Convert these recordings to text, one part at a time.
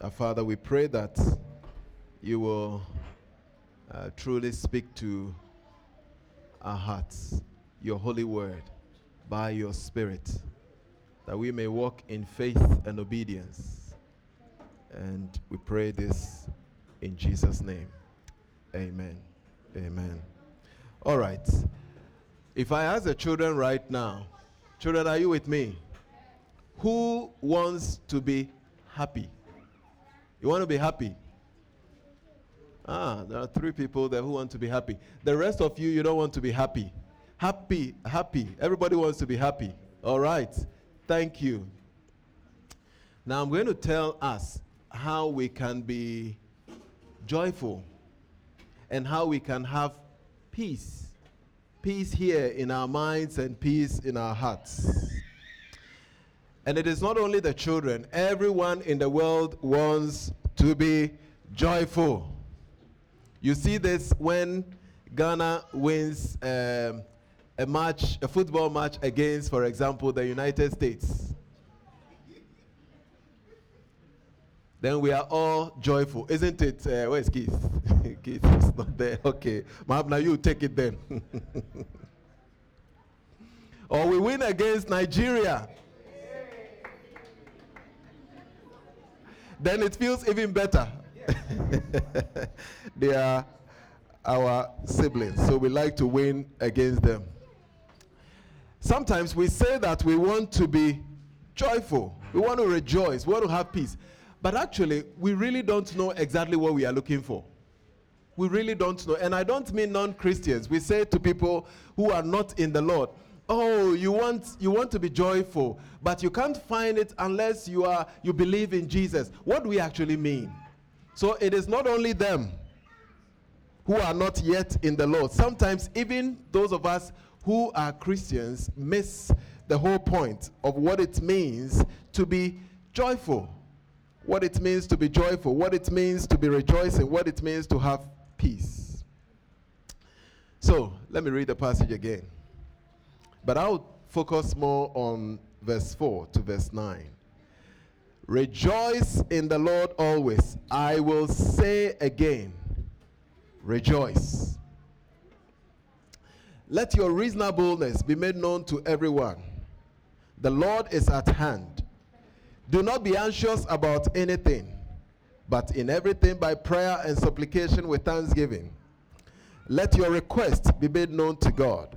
Our Father, we pray that you will uh, truly speak to our hearts, your holy word, by your Spirit, that we may walk in faith and obedience. And we pray this in Jesus' name. Amen. Amen. All right. If I ask the children right now, children, are you with me? Who wants to be happy? You want to be happy? Ah, there are three people there who want to be happy. The rest of you, you don't want to be happy. Happy, happy. Everybody wants to be happy. All right. Thank you. Now I'm going to tell us how we can be joyful and how we can have peace. Peace here in our minds and peace in our hearts. And it is not only the children, everyone in the world wants to be joyful. You see this when Ghana wins um, a match, a football match against, for example, the United States. Then we are all joyful, isn't it? Uh, where's Keith? Keith is not there. Okay, Mahabna, you take it then. or we win against Nigeria. Then it feels even better. they are our siblings, so we like to win against them. Sometimes we say that we want to be joyful, we want to rejoice, we want to have peace. But actually, we really don't know exactly what we are looking for. We really don't know. And I don't mean non Christians. We say to people who are not in the Lord, oh you want you want to be joyful but you can't find it unless you are you believe in jesus. What do we actually mean? So it is not only them who are not yet in the lord. Sometimes even those of us who are christians miss the whole point of what it means to be joyful. What it means to be joyful what it means to be rejoicing what it means to have peace. So let me read the passage again but I'll focus more on verse 4 to verse 9. Rejoice in the Lord always. I will say again, rejoice. Let your reasonableness be made known to everyone. The Lord is at hand. Do not be anxious about anything, but in everything by prayer and supplication with thanksgiving. Let your request be made known to God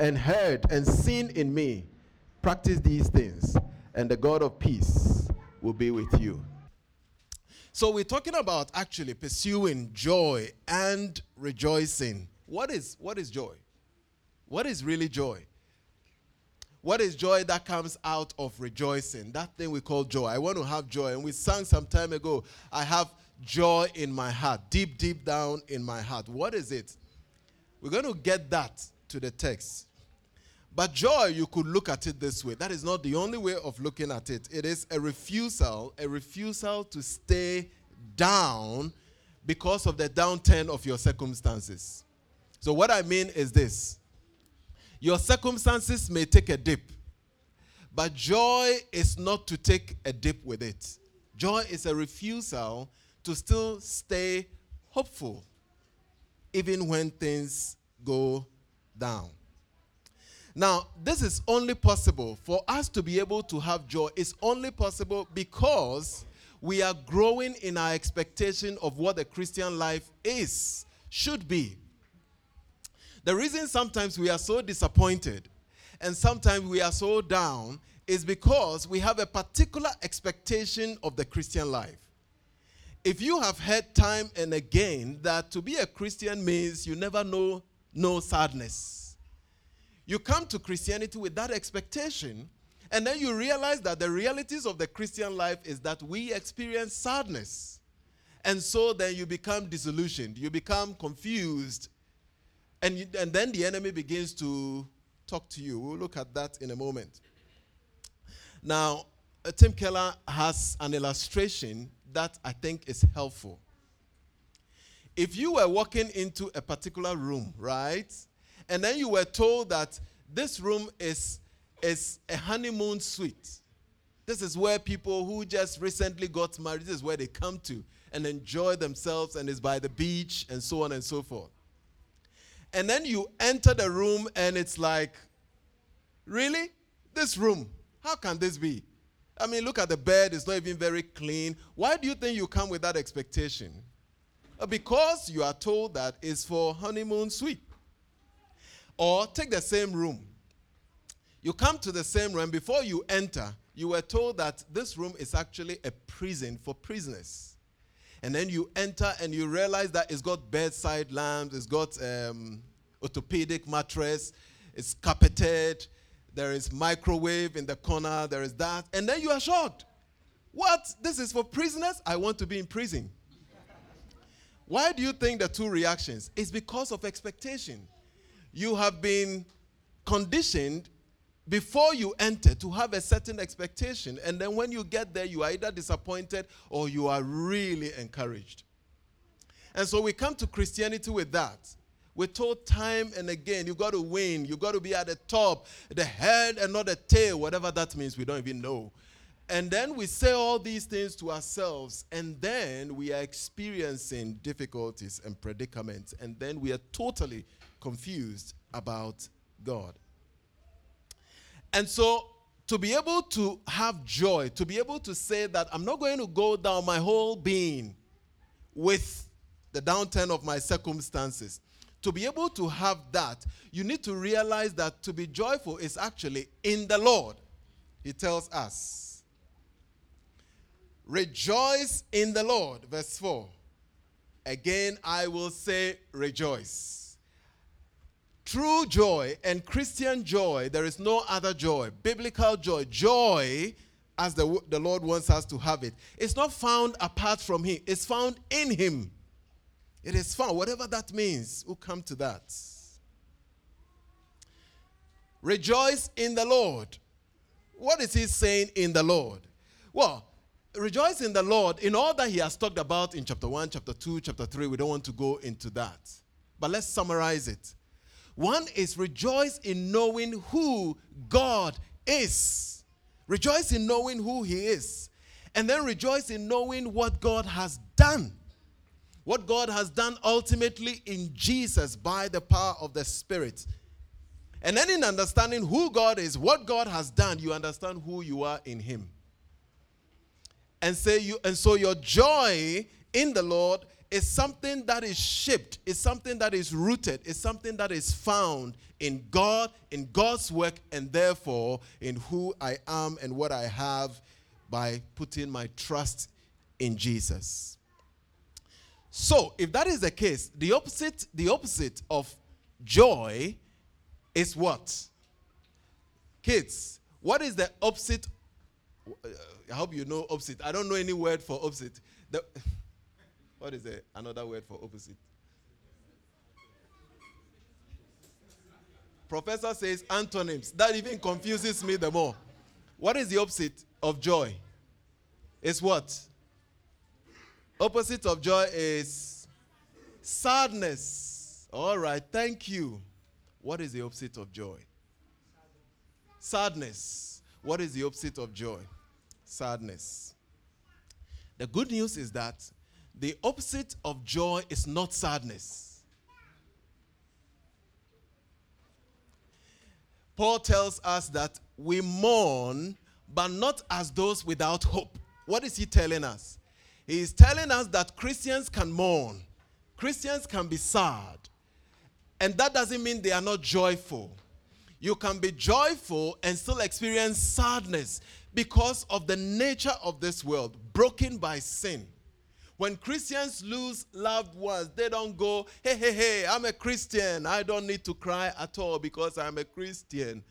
and heard and seen in me, practice these things, and the God of peace will be with you. So, we're talking about actually pursuing joy and rejoicing. What is, what is joy? What is really joy? What is joy that comes out of rejoicing? That thing we call joy. I want to have joy. And we sang some time ago, I have joy in my heart, deep, deep down in my heart. What is it? We're going to get that to the text. But joy, you could look at it this way. That is not the only way of looking at it. It is a refusal, a refusal to stay down because of the downturn of your circumstances. So, what I mean is this your circumstances may take a dip, but joy is not to take a dip with it. Joy is a refusal to still stay hopeful, even when things go down. Now, this is only possible for us to be able to have joy. It's only possible because we are growing in our expectation of what the Christian life is, should be. The reason sometimes we are so disappointed and sometimes we are so down is because we have a particular expectation of the Christian life. If you have heard time and again that to be a Christian means you never know no sadness you come to Christianity with that expectation, and then you realize that the realities of the Christian life is that we experience sadness. And so then you become disillusioned, you become confused, and, you, and then the enemy begins to talk to you. We'll look at that in a moment. Now, uh, Tim Keller has an illustration that I think is helpful. If you were walking into a particular room, right, and then you were told that this room is, is a honeymoon suite, this is where people who just recently got married, this is where they come to and enjoy themselves, and it's by the beach and so on and so forth. And then you enter the room, and it's like, really? This room? How can this be? I mean, look at the bed, it's not even very clean. Why do you think you come with that expectation? Uh, because you are told that it's for honeymoon suite. Or take the same room. You come to the same room, before you enter, you were told that this room is actually a prison for prisoners. And then you enter and you realize that it's got bedside lamps, it's got um, orthopedic mattress, it's carpeted, there is microwave in the corner, there is that. And then you are shocked. What? This is for prisoners? I want to be in prison. Why do you think the two reactions? It's because of expectation. You have been conditioned before you enter to have a certain expectation. And then when you get there, you are either disappointed or you are really encouraged. And so we come to Christianity with that. We're told time and again, you've got to win. You've got to be at the top, the head and not the tail, whatever that means, we don't even know. And then we say all these things to ourselves, and then we are experiencing difficulties and predicaments, and then we are totally confused about God. And so, to be able to have joy, to be able to say that I'm not going to go down my whole being with the downturn of my circumstances, to be able to have that, you need to realize that to be joyful is actually in the Lord. He tells us, Rejoice in the Lord. Verse 4. Again, I will say, Rejoice. True joy and Christian joy, there is no other joy. Biblical joy, joy as the, the Lord wants us to have it, it's not found apart from Him, it's found in Him. It is found, whatever that means. We'll come to that. Rejoice in the Lord. What is He saying in the Lord? Well, rejoice in the Lord in all that He has talked about in chapter 1, chapter 2, chapter 3. We don't want to go into that. But let's summarize it. One is rejoice in knowing who God is. Rejoice in knowing who He is. And then rejoice in knowing what God has done. What God has done ultimately in Jesus by the power of the Spirit. And then in understanding who God is, what God has done, you understand who you are in Him. And say you and so your joy in the Lord is something that is shaped, is something that is rooted, is something that is found in God, in God's work, and therefore in who I am and what I have by putting my trust in Jesus. So, if that is the case, the opposite, the opposite of joy is what? Kids, what is the opposite? Uh, I hope you know opposite. I don't know any word for opposite. The, what is the, another word for opposite? Professor says antonyms. That even confuses me the more. What is the opposite of joy? It's what? Opposite of joy is sadness. All right, thank you. What is the opposite of joy? Sadness. What is the opposite of joy? Sadness. The good news is that the opposite of joy is not sadness. Paul tells us that we mourn, but not as those without hope. What is he telling us? He is telling us that Christians can mourn, Christians can be sad, and that doesn't mean they are not joyful. You can be joyful and still experience sadness because of the nature of this world, broken by sin. When Christians lose loved ones, they don't go, hey, hey, hey, I'm a Christian. I don't need to cry at all because I'm a Christian.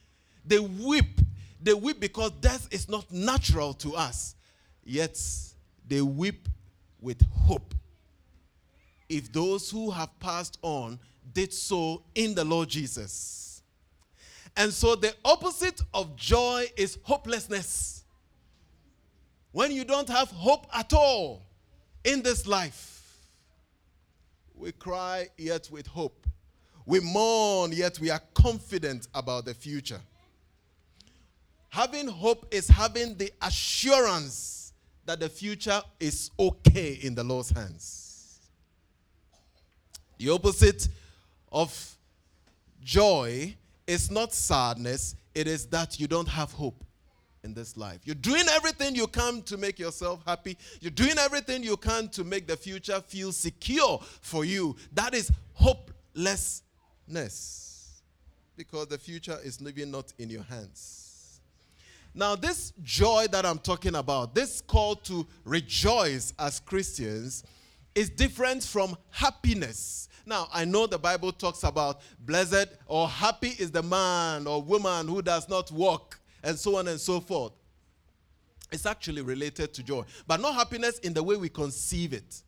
They weep. They weep because death is not natural to us. Yet they weep with hope if those who have passed on did so in the Lord Jesus. And so the opposite of joy is hopelessness. When you don't have hope at all in this life, we cry yet with hope. We mourn yet we are confident about the future. Having hope is having the assurance that the future is okay in the Lord's hands. The opposite of joy is not sadness, it is that you don't have hope in this life. You're doing everything you can to make yourself happy. You're doing everything you can to make the future feel secure for you. That is hopelessness because the future is living not in your hands. Now, this joy that I'm talking about, this call to rejoice as Christians, is different from happiness. Now, I know the Bible talks about blessed or happy is the man or woman who does not walk, and so on and so forth. It's actually related to joy, but not happiness in the way we conceive it.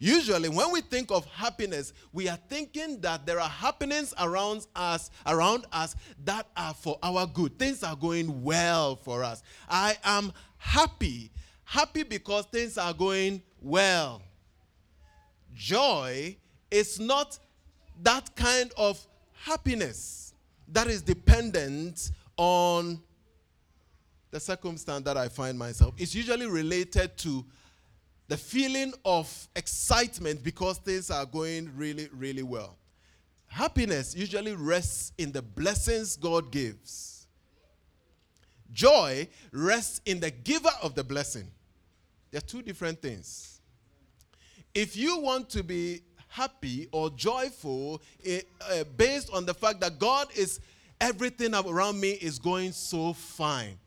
Usually, when we think of happiness, we are thinking that there are happenings around us, around us that are for our good. Things are going well for us. I am happy, happy because things are going well. Joy is not that kind of happiness that is dependent on the circumstance that I find myself. It's usually related to the feeling of excitement because things are going really, really well. Happiness usually rests in the blessings God gives. Joy rests in the giver of the blessing. They're two different things. If you want to be happy or joyful uh, based on the fact that God is everything around me is going so fine,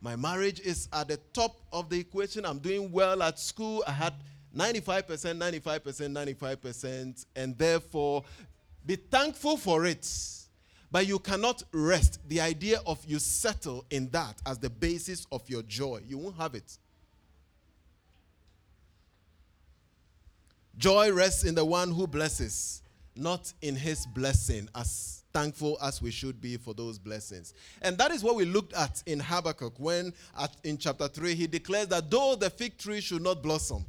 my marriage is at the top of the equation. I'm doing well at school. I had 95%, 95%, 95%, and therefore be thankful for it. But you cannot rest. The idea of you settle in that as the basis of your joy, you won't have it. Joy rests in the one who blesses, not in his blessing, as thankful as we should be for those blessings. And that is what we looked at in Habakkuk when, at, in chapter 3, he declares that though the fig tree should not blossom,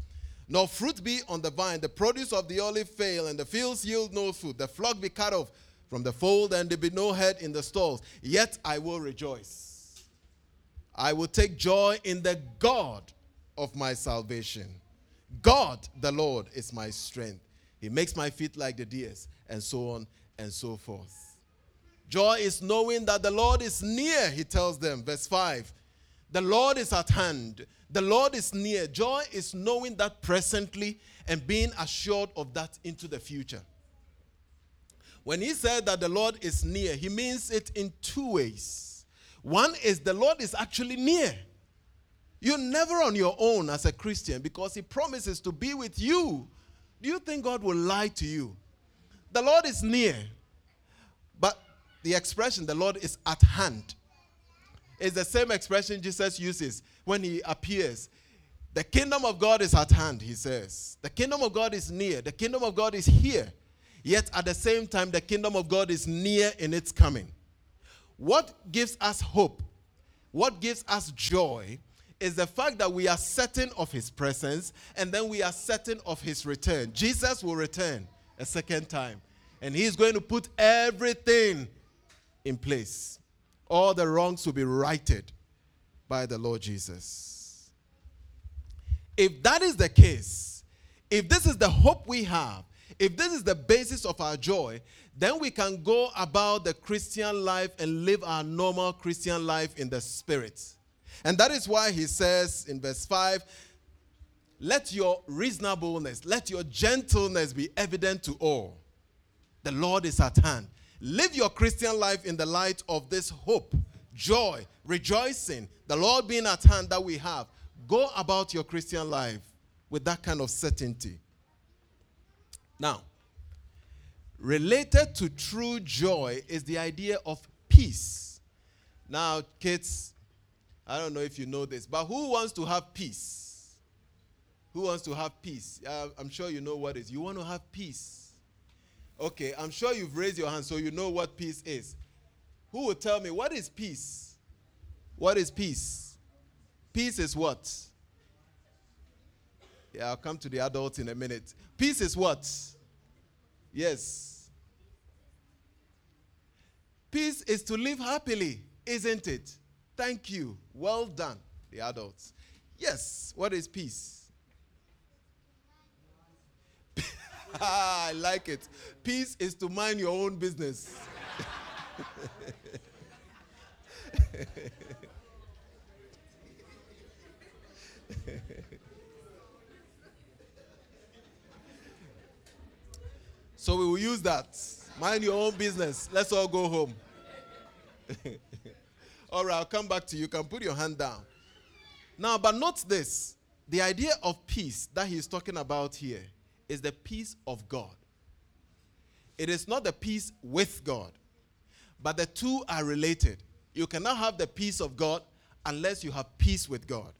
nor fruit be on the vine, the produce of the olive fail, and the fields yield no food, the flock be cut off from the fold, and there be no head in the stalls, yet I will rejoice. I will take joy in the God of my salvation. God, the Lord, is my strength. He makes my feet like the deer's, and so on and so forth. Joy is knowing that the Lord is near, he tells them. Verse 5. The Lord is at hand. The Lord is near. Joy is knowing that presently and being assured of that into the future. When he said that the Lord is near, he means it in two ways. One is the Lord is actually near. You're never on your own as a Christian because he promises to be with you. Do you think God will lie to you? The Lord is near. But the expression, the Lord is at hand, is the same expression Jesus uses when he appears. The kingdom of God is at hand, he says. The kingdom of God is near. The kingdom of God is here. Yet at the same time, the kingdom of God is near in its coming. What gives us hope? What gives us joy is the fact that we are certain of his presence and then we are certain of his return. Jesus will return a second time and he's going to put everything in place. All the wrongs will be righted by the Lord Jesus. If that is the case, if this is the hope we have, if this is the basis of our joy, then we can go about the Christian life and live our normal Christian life in the Spirit. And that is why he says in verse 5 let your reasonableness, let your gentleness be evident to all. The Lord is at hand. Live your Christian life in the light of this hope, joy, rejoicing, the Lord being at hand that we have. Go about your Christian life with that kind of certainty. Now, related to true joy is the idea of peace. Now, kids, I don't know if you know this, but who wants to have peace? Who wants to have peace? Uh, I'm sure you know what is. You want to have peace. Okay, I'm sure you've raised your hand so you know what peace is. Who will tell me what is peace? What is peace? Peace is what? Yeah, I'll come to the adults in a minute. Peace is what? Yes. Peace is to live happily, isn't it? Thank you. Well done, the adults. Yes. What is peace? I like it. Peace is to mind your own business. so we will use that. Mind your own business. Let's all go home. all right, I'll come back to you. You can put your hand down. Now, but note this the idea of peace that he's talking about here is the peace of God. It is not the peace with God, but the two are related. You cannot have the peace of God unless you have peace with God.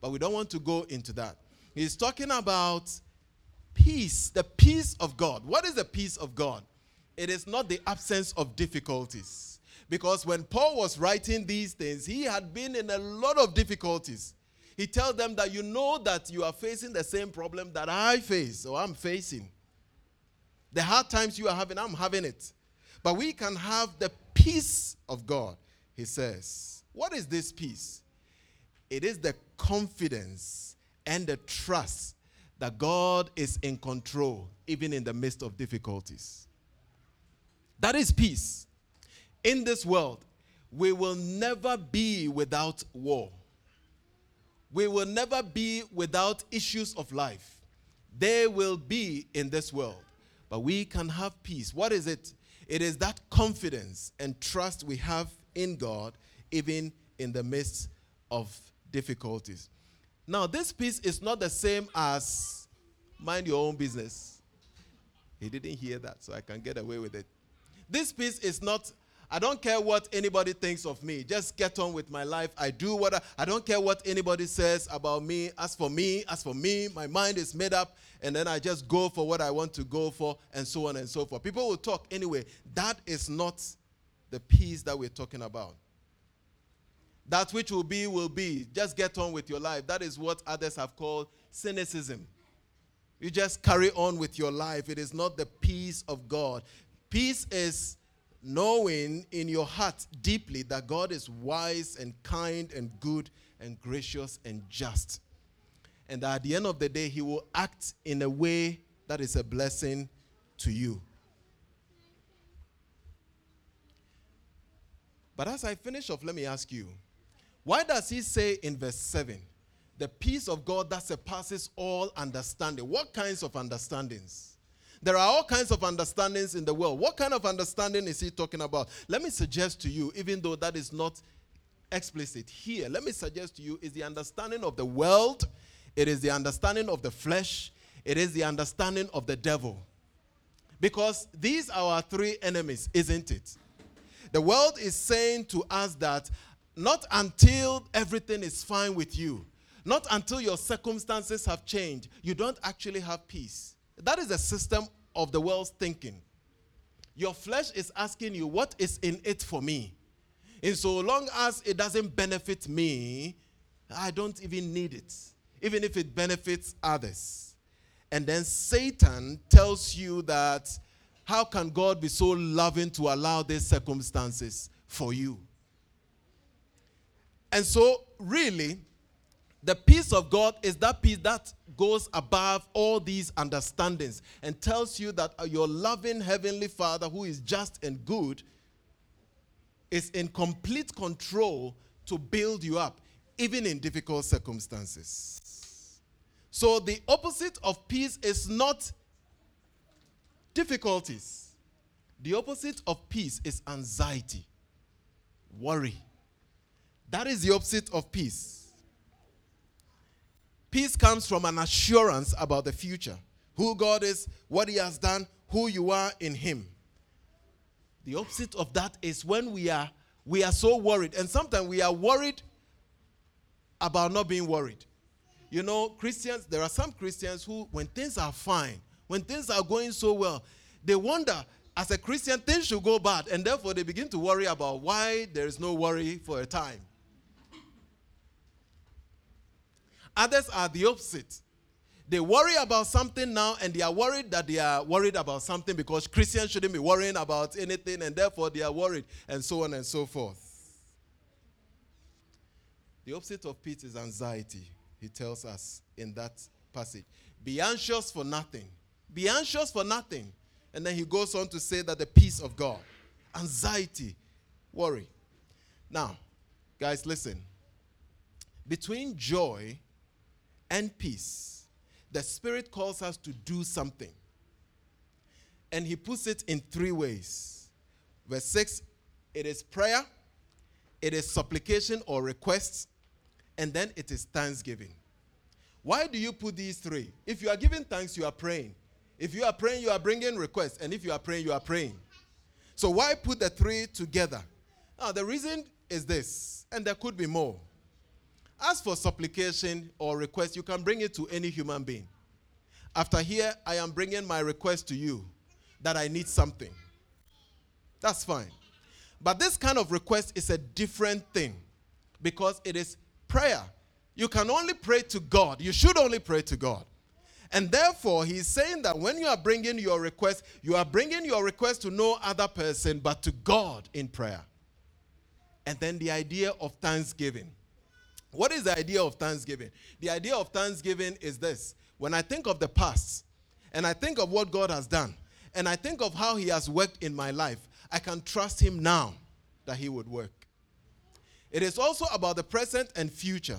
But we don't want to go into that. He's talking about peace, the peace of God. What is the peace of God? It is not the absence of difficulties. Because when Paul was writing these things, he had been in a lot of difficulties. He tells them that you know that you are facing the same problem that I face or I'm facing. The hard times you are having, I'm having it. But we can have the peace of God, he says. What is this peace? It is the confidence and the trust that God is in control, even in the midst of difficulties. That is peace. In this world, we will never be without war. We will never be without issues of life. They will be in this world. But we can have peace. What is it? It is that confidence and trust we have in God, even in the midst of difficulties. Now, this peace is not the same as mind your own business. He didn't hear that, so I can get away with it. This peace is not, I don't care what anybody thinks of me. Just get on with my life. I do what I, I don't care what anybody says about me. As for me, as for me, my mind is made up, and then I just go for what I want to go for, and so on and so forth. People will talk anyway. That is not the peace that we're talking about. That which will be, will be. Just get on with your life. That is what others have called cynicism. You just carry on with your life. It is not the peace of God. Peace is knowing in your heart deeply that God is wise and kind and good and gracious and just. And that at the end of the day, He will act in a way that is a blessing to you. But as I finish off, let me ask you why does he say in verse 7 the peace of God that surpasses all understanding? What kinds of understandings? There are all kinds of understandings in the world. What kind of understanding is he talking about? Let me suggest to you, even though that is not explicit here, let me suggest to you is the understanding of the world, it is the understanding of the flesh, it is the understanding of the devil. Because these are our three enemies, isn't it? The world is saying to us that not until everything is fine with you, not until your circumstances have changed, you don't actually have peace. That is the system of the world's thinking. Your flesh is asking you, What is in it for me? And so long as it doesn't benefit me, I don't even need it, even if it benefits others. And then Satan tells you that how can God be so loving to allow these circumstances for you? And so, really, the peace of God is that peace that goes above all these understandings and tells you that uh, your loving Heavenly Father, who is just and good, is in complete control to build you up, even in difficult circumstances. So, the opposite of peace is not difficulties, the opposite of peace is anxiety, worry that is the opposite of peace. Peace comes from an assurance about the future who God is, what He has done, who you are in Him. The opposite of that is when we are we are so worried, and sometimes we are worried about not being worried. you know, Christians, there are some Christians who, when things are fine, when things are going so well, they wonder, as a Christian, things should go bad. And therefore, they begin to worry about why there is no worry for a time. Others are the opposite. They worry about something now and they are worried that they are worried about something because Christians shouldn't be worrying about anything and therefore they are worried and so on and so forth. The opposite of peace is anxiety, he tells us in that passage. Be anxious for nothing. Be anxious for nothing. And then he goes on to say that the peace of God, anxiety, worry. Now, guys, listen. Between joy and peace, the Spirit calls us to do something. And he puts it in three ways. Verse 6 it is prayer, it is supplication or requests, and then it is thanksgiving. Why do you put these three? If you are giving thanks, you are praying. If you are praying, you are bringing requests. And if you are praying, you are praying. So why put the three together? Now, the reason is this, and there could be more. As for supplication or request, you can bring it to any human being. After here, I am bringing my request to you that I need something. That's fine. But this kind of request is a different thing because it is prayer. You can only pray to God. You should only pray to God. And therefore, he's saying that when you are bringing your request, you are bringing your request to no other person but to God in prayer. And then the idea of thanksgiving. What is the idea of thanksgiving? The idea of thanksgiving is this when I think of the past and I think of what God has done and I think of how He has worked in my life, I can trust Him now that He would work. It is also about the present and future.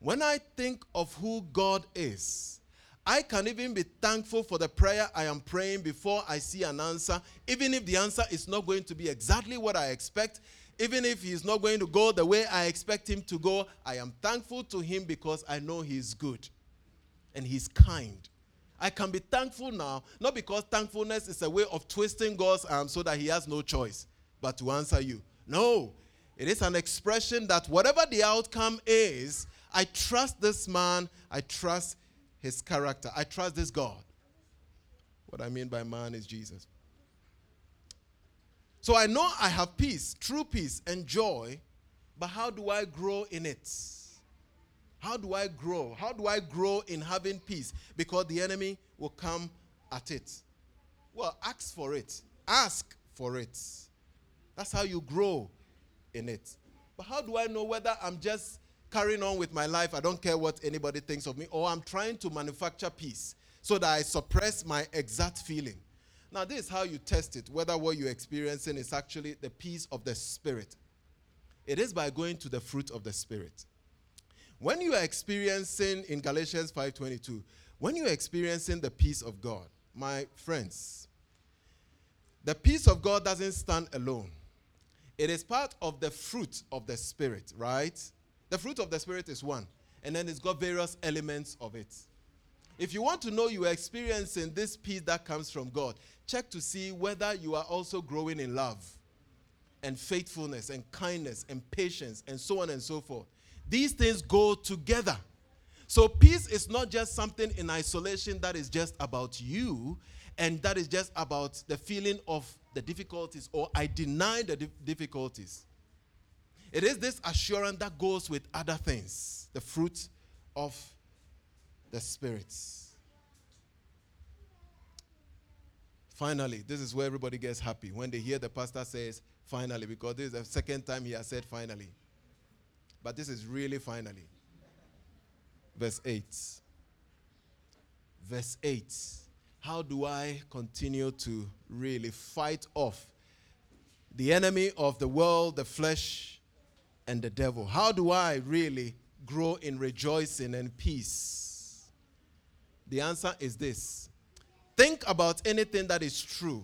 When I think of who God is, I can even be thankful for the prayer I am praying before I see an answer, even if the answer is not going to be exactly what I expect, even if he's not going to go the way I expect him to go, I am thankful to him because I know he's good and he's kind. I can be thankful now, not because thankfulness is a way of twisting God's arm so that he has no choice but to answer you. No, it is an expression that whatever the outcome is, I trust this man, I trust his character, I trust this God. What I mean by man is Jesus. So I know I have peace, true peace and joy, but how do I grow in it? How do I grow? How do I grow in having peace? Because the enemy will come at it. Well, ask for it. Ask for it. That's how you grow in it. But how do I know whether I'm just carrying on with my life? I don't care what anybody thinks of me, or I'm trying to manufacture peace so that I suppress my exact feeling. Now, this is how you test it whether what you're experiencing is actually the peace of the Spirit. It is by going to the fruit of the Spirit. When you are experiencing in Galatians 5:22, when you are experiencing the peace of God, my friends, the peace of God doesn't stand alone. It is part of the fruit of the Spirit, right? The fruit of the Spirit is one, and then it's got various elements of it. If you want to know you are experiencing this peace that comes from God, check to see whether you are also growing in love and faithfulness and kindness and patience and so on and so forth. These things go together. So, peace is not just something in isolation that is just about you and that is just about the feeling of the difficulties or I deny the difficulties. It is this assurance that goes with other things, the fruit of the spirits. Finally, this is where everybody gets happy when they hear the pastor says finally, because this is the second time he has said finally. But this is really finally. Verse 8. Verse 8. How do I continue to really fight off the enemy of the world, the flesh, and the devil? How do I really grow in rejoicing and peace? The answer is this think about anything that is true,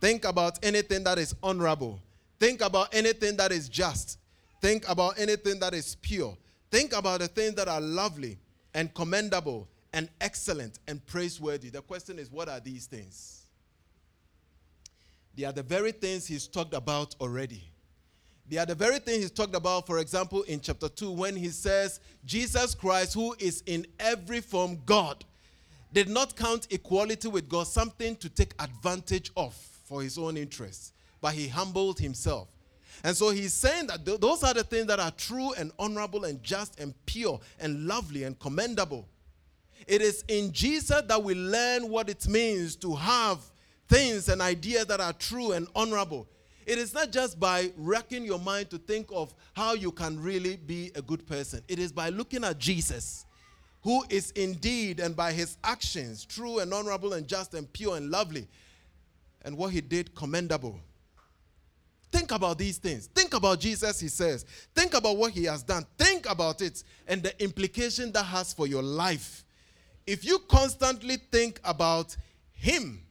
think about anything that is honorable, think about anything that is just, think about anything that is pure, think about the things that are lovely and commendable and excellent and praiseworthy. The question is, what are these things? They are the very things he's talked about already. They are the very thing he's talked about, for example, in chapter 2, when he says, Jesus Christ, who is in every form God, did not count equality with God something to take advantage of for his own interests, but he humbled himself. And so he's saying that th- those are the things that are true and honorable and just and pure and lovely and commendable. It is in Jesus that we learn what it means to have things and ideas that are true and honorable. It is not just by racking your mind to think of how you can really be a good person. It is by looking at Jesus, who is indeed and by his actions true and honorable and just and pure and lovely, and what he did commendable. Think about these things. Think about Jesus, he says. Think about what he has done. Think about it and the implication that has for your life. If you constantly think about him,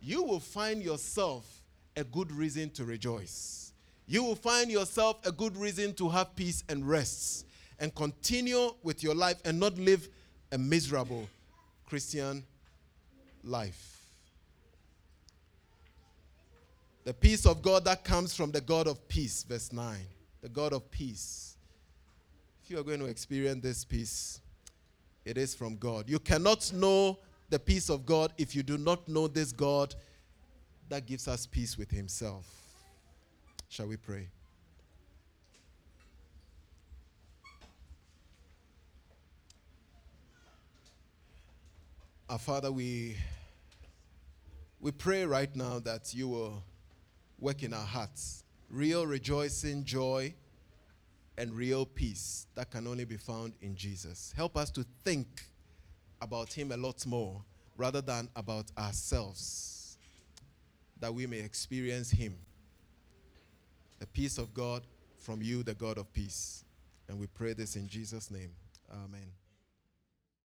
you will find yourself a good reason to rejoice. You will find yourself a good reason to have peace and rest and continue with your life and not live a miserable Christian life. The peace of God that comes from the God of peace, verse 9. The God of peace. If you are going to experience this peace, it is from God. You cannot know the peace of God if you do not know this God that gives us peace with Himself. Shall we pray? Our Father, we, we pray right now that you will work in our hearts. Real rejoicing, joy, and real peace that can only be found in Jesus. Help us to think about Him a lot more rather than about ourselves, that we may experience Him. The peace of God from you, the God of peace. And we pray this in Jesus' name. Amen.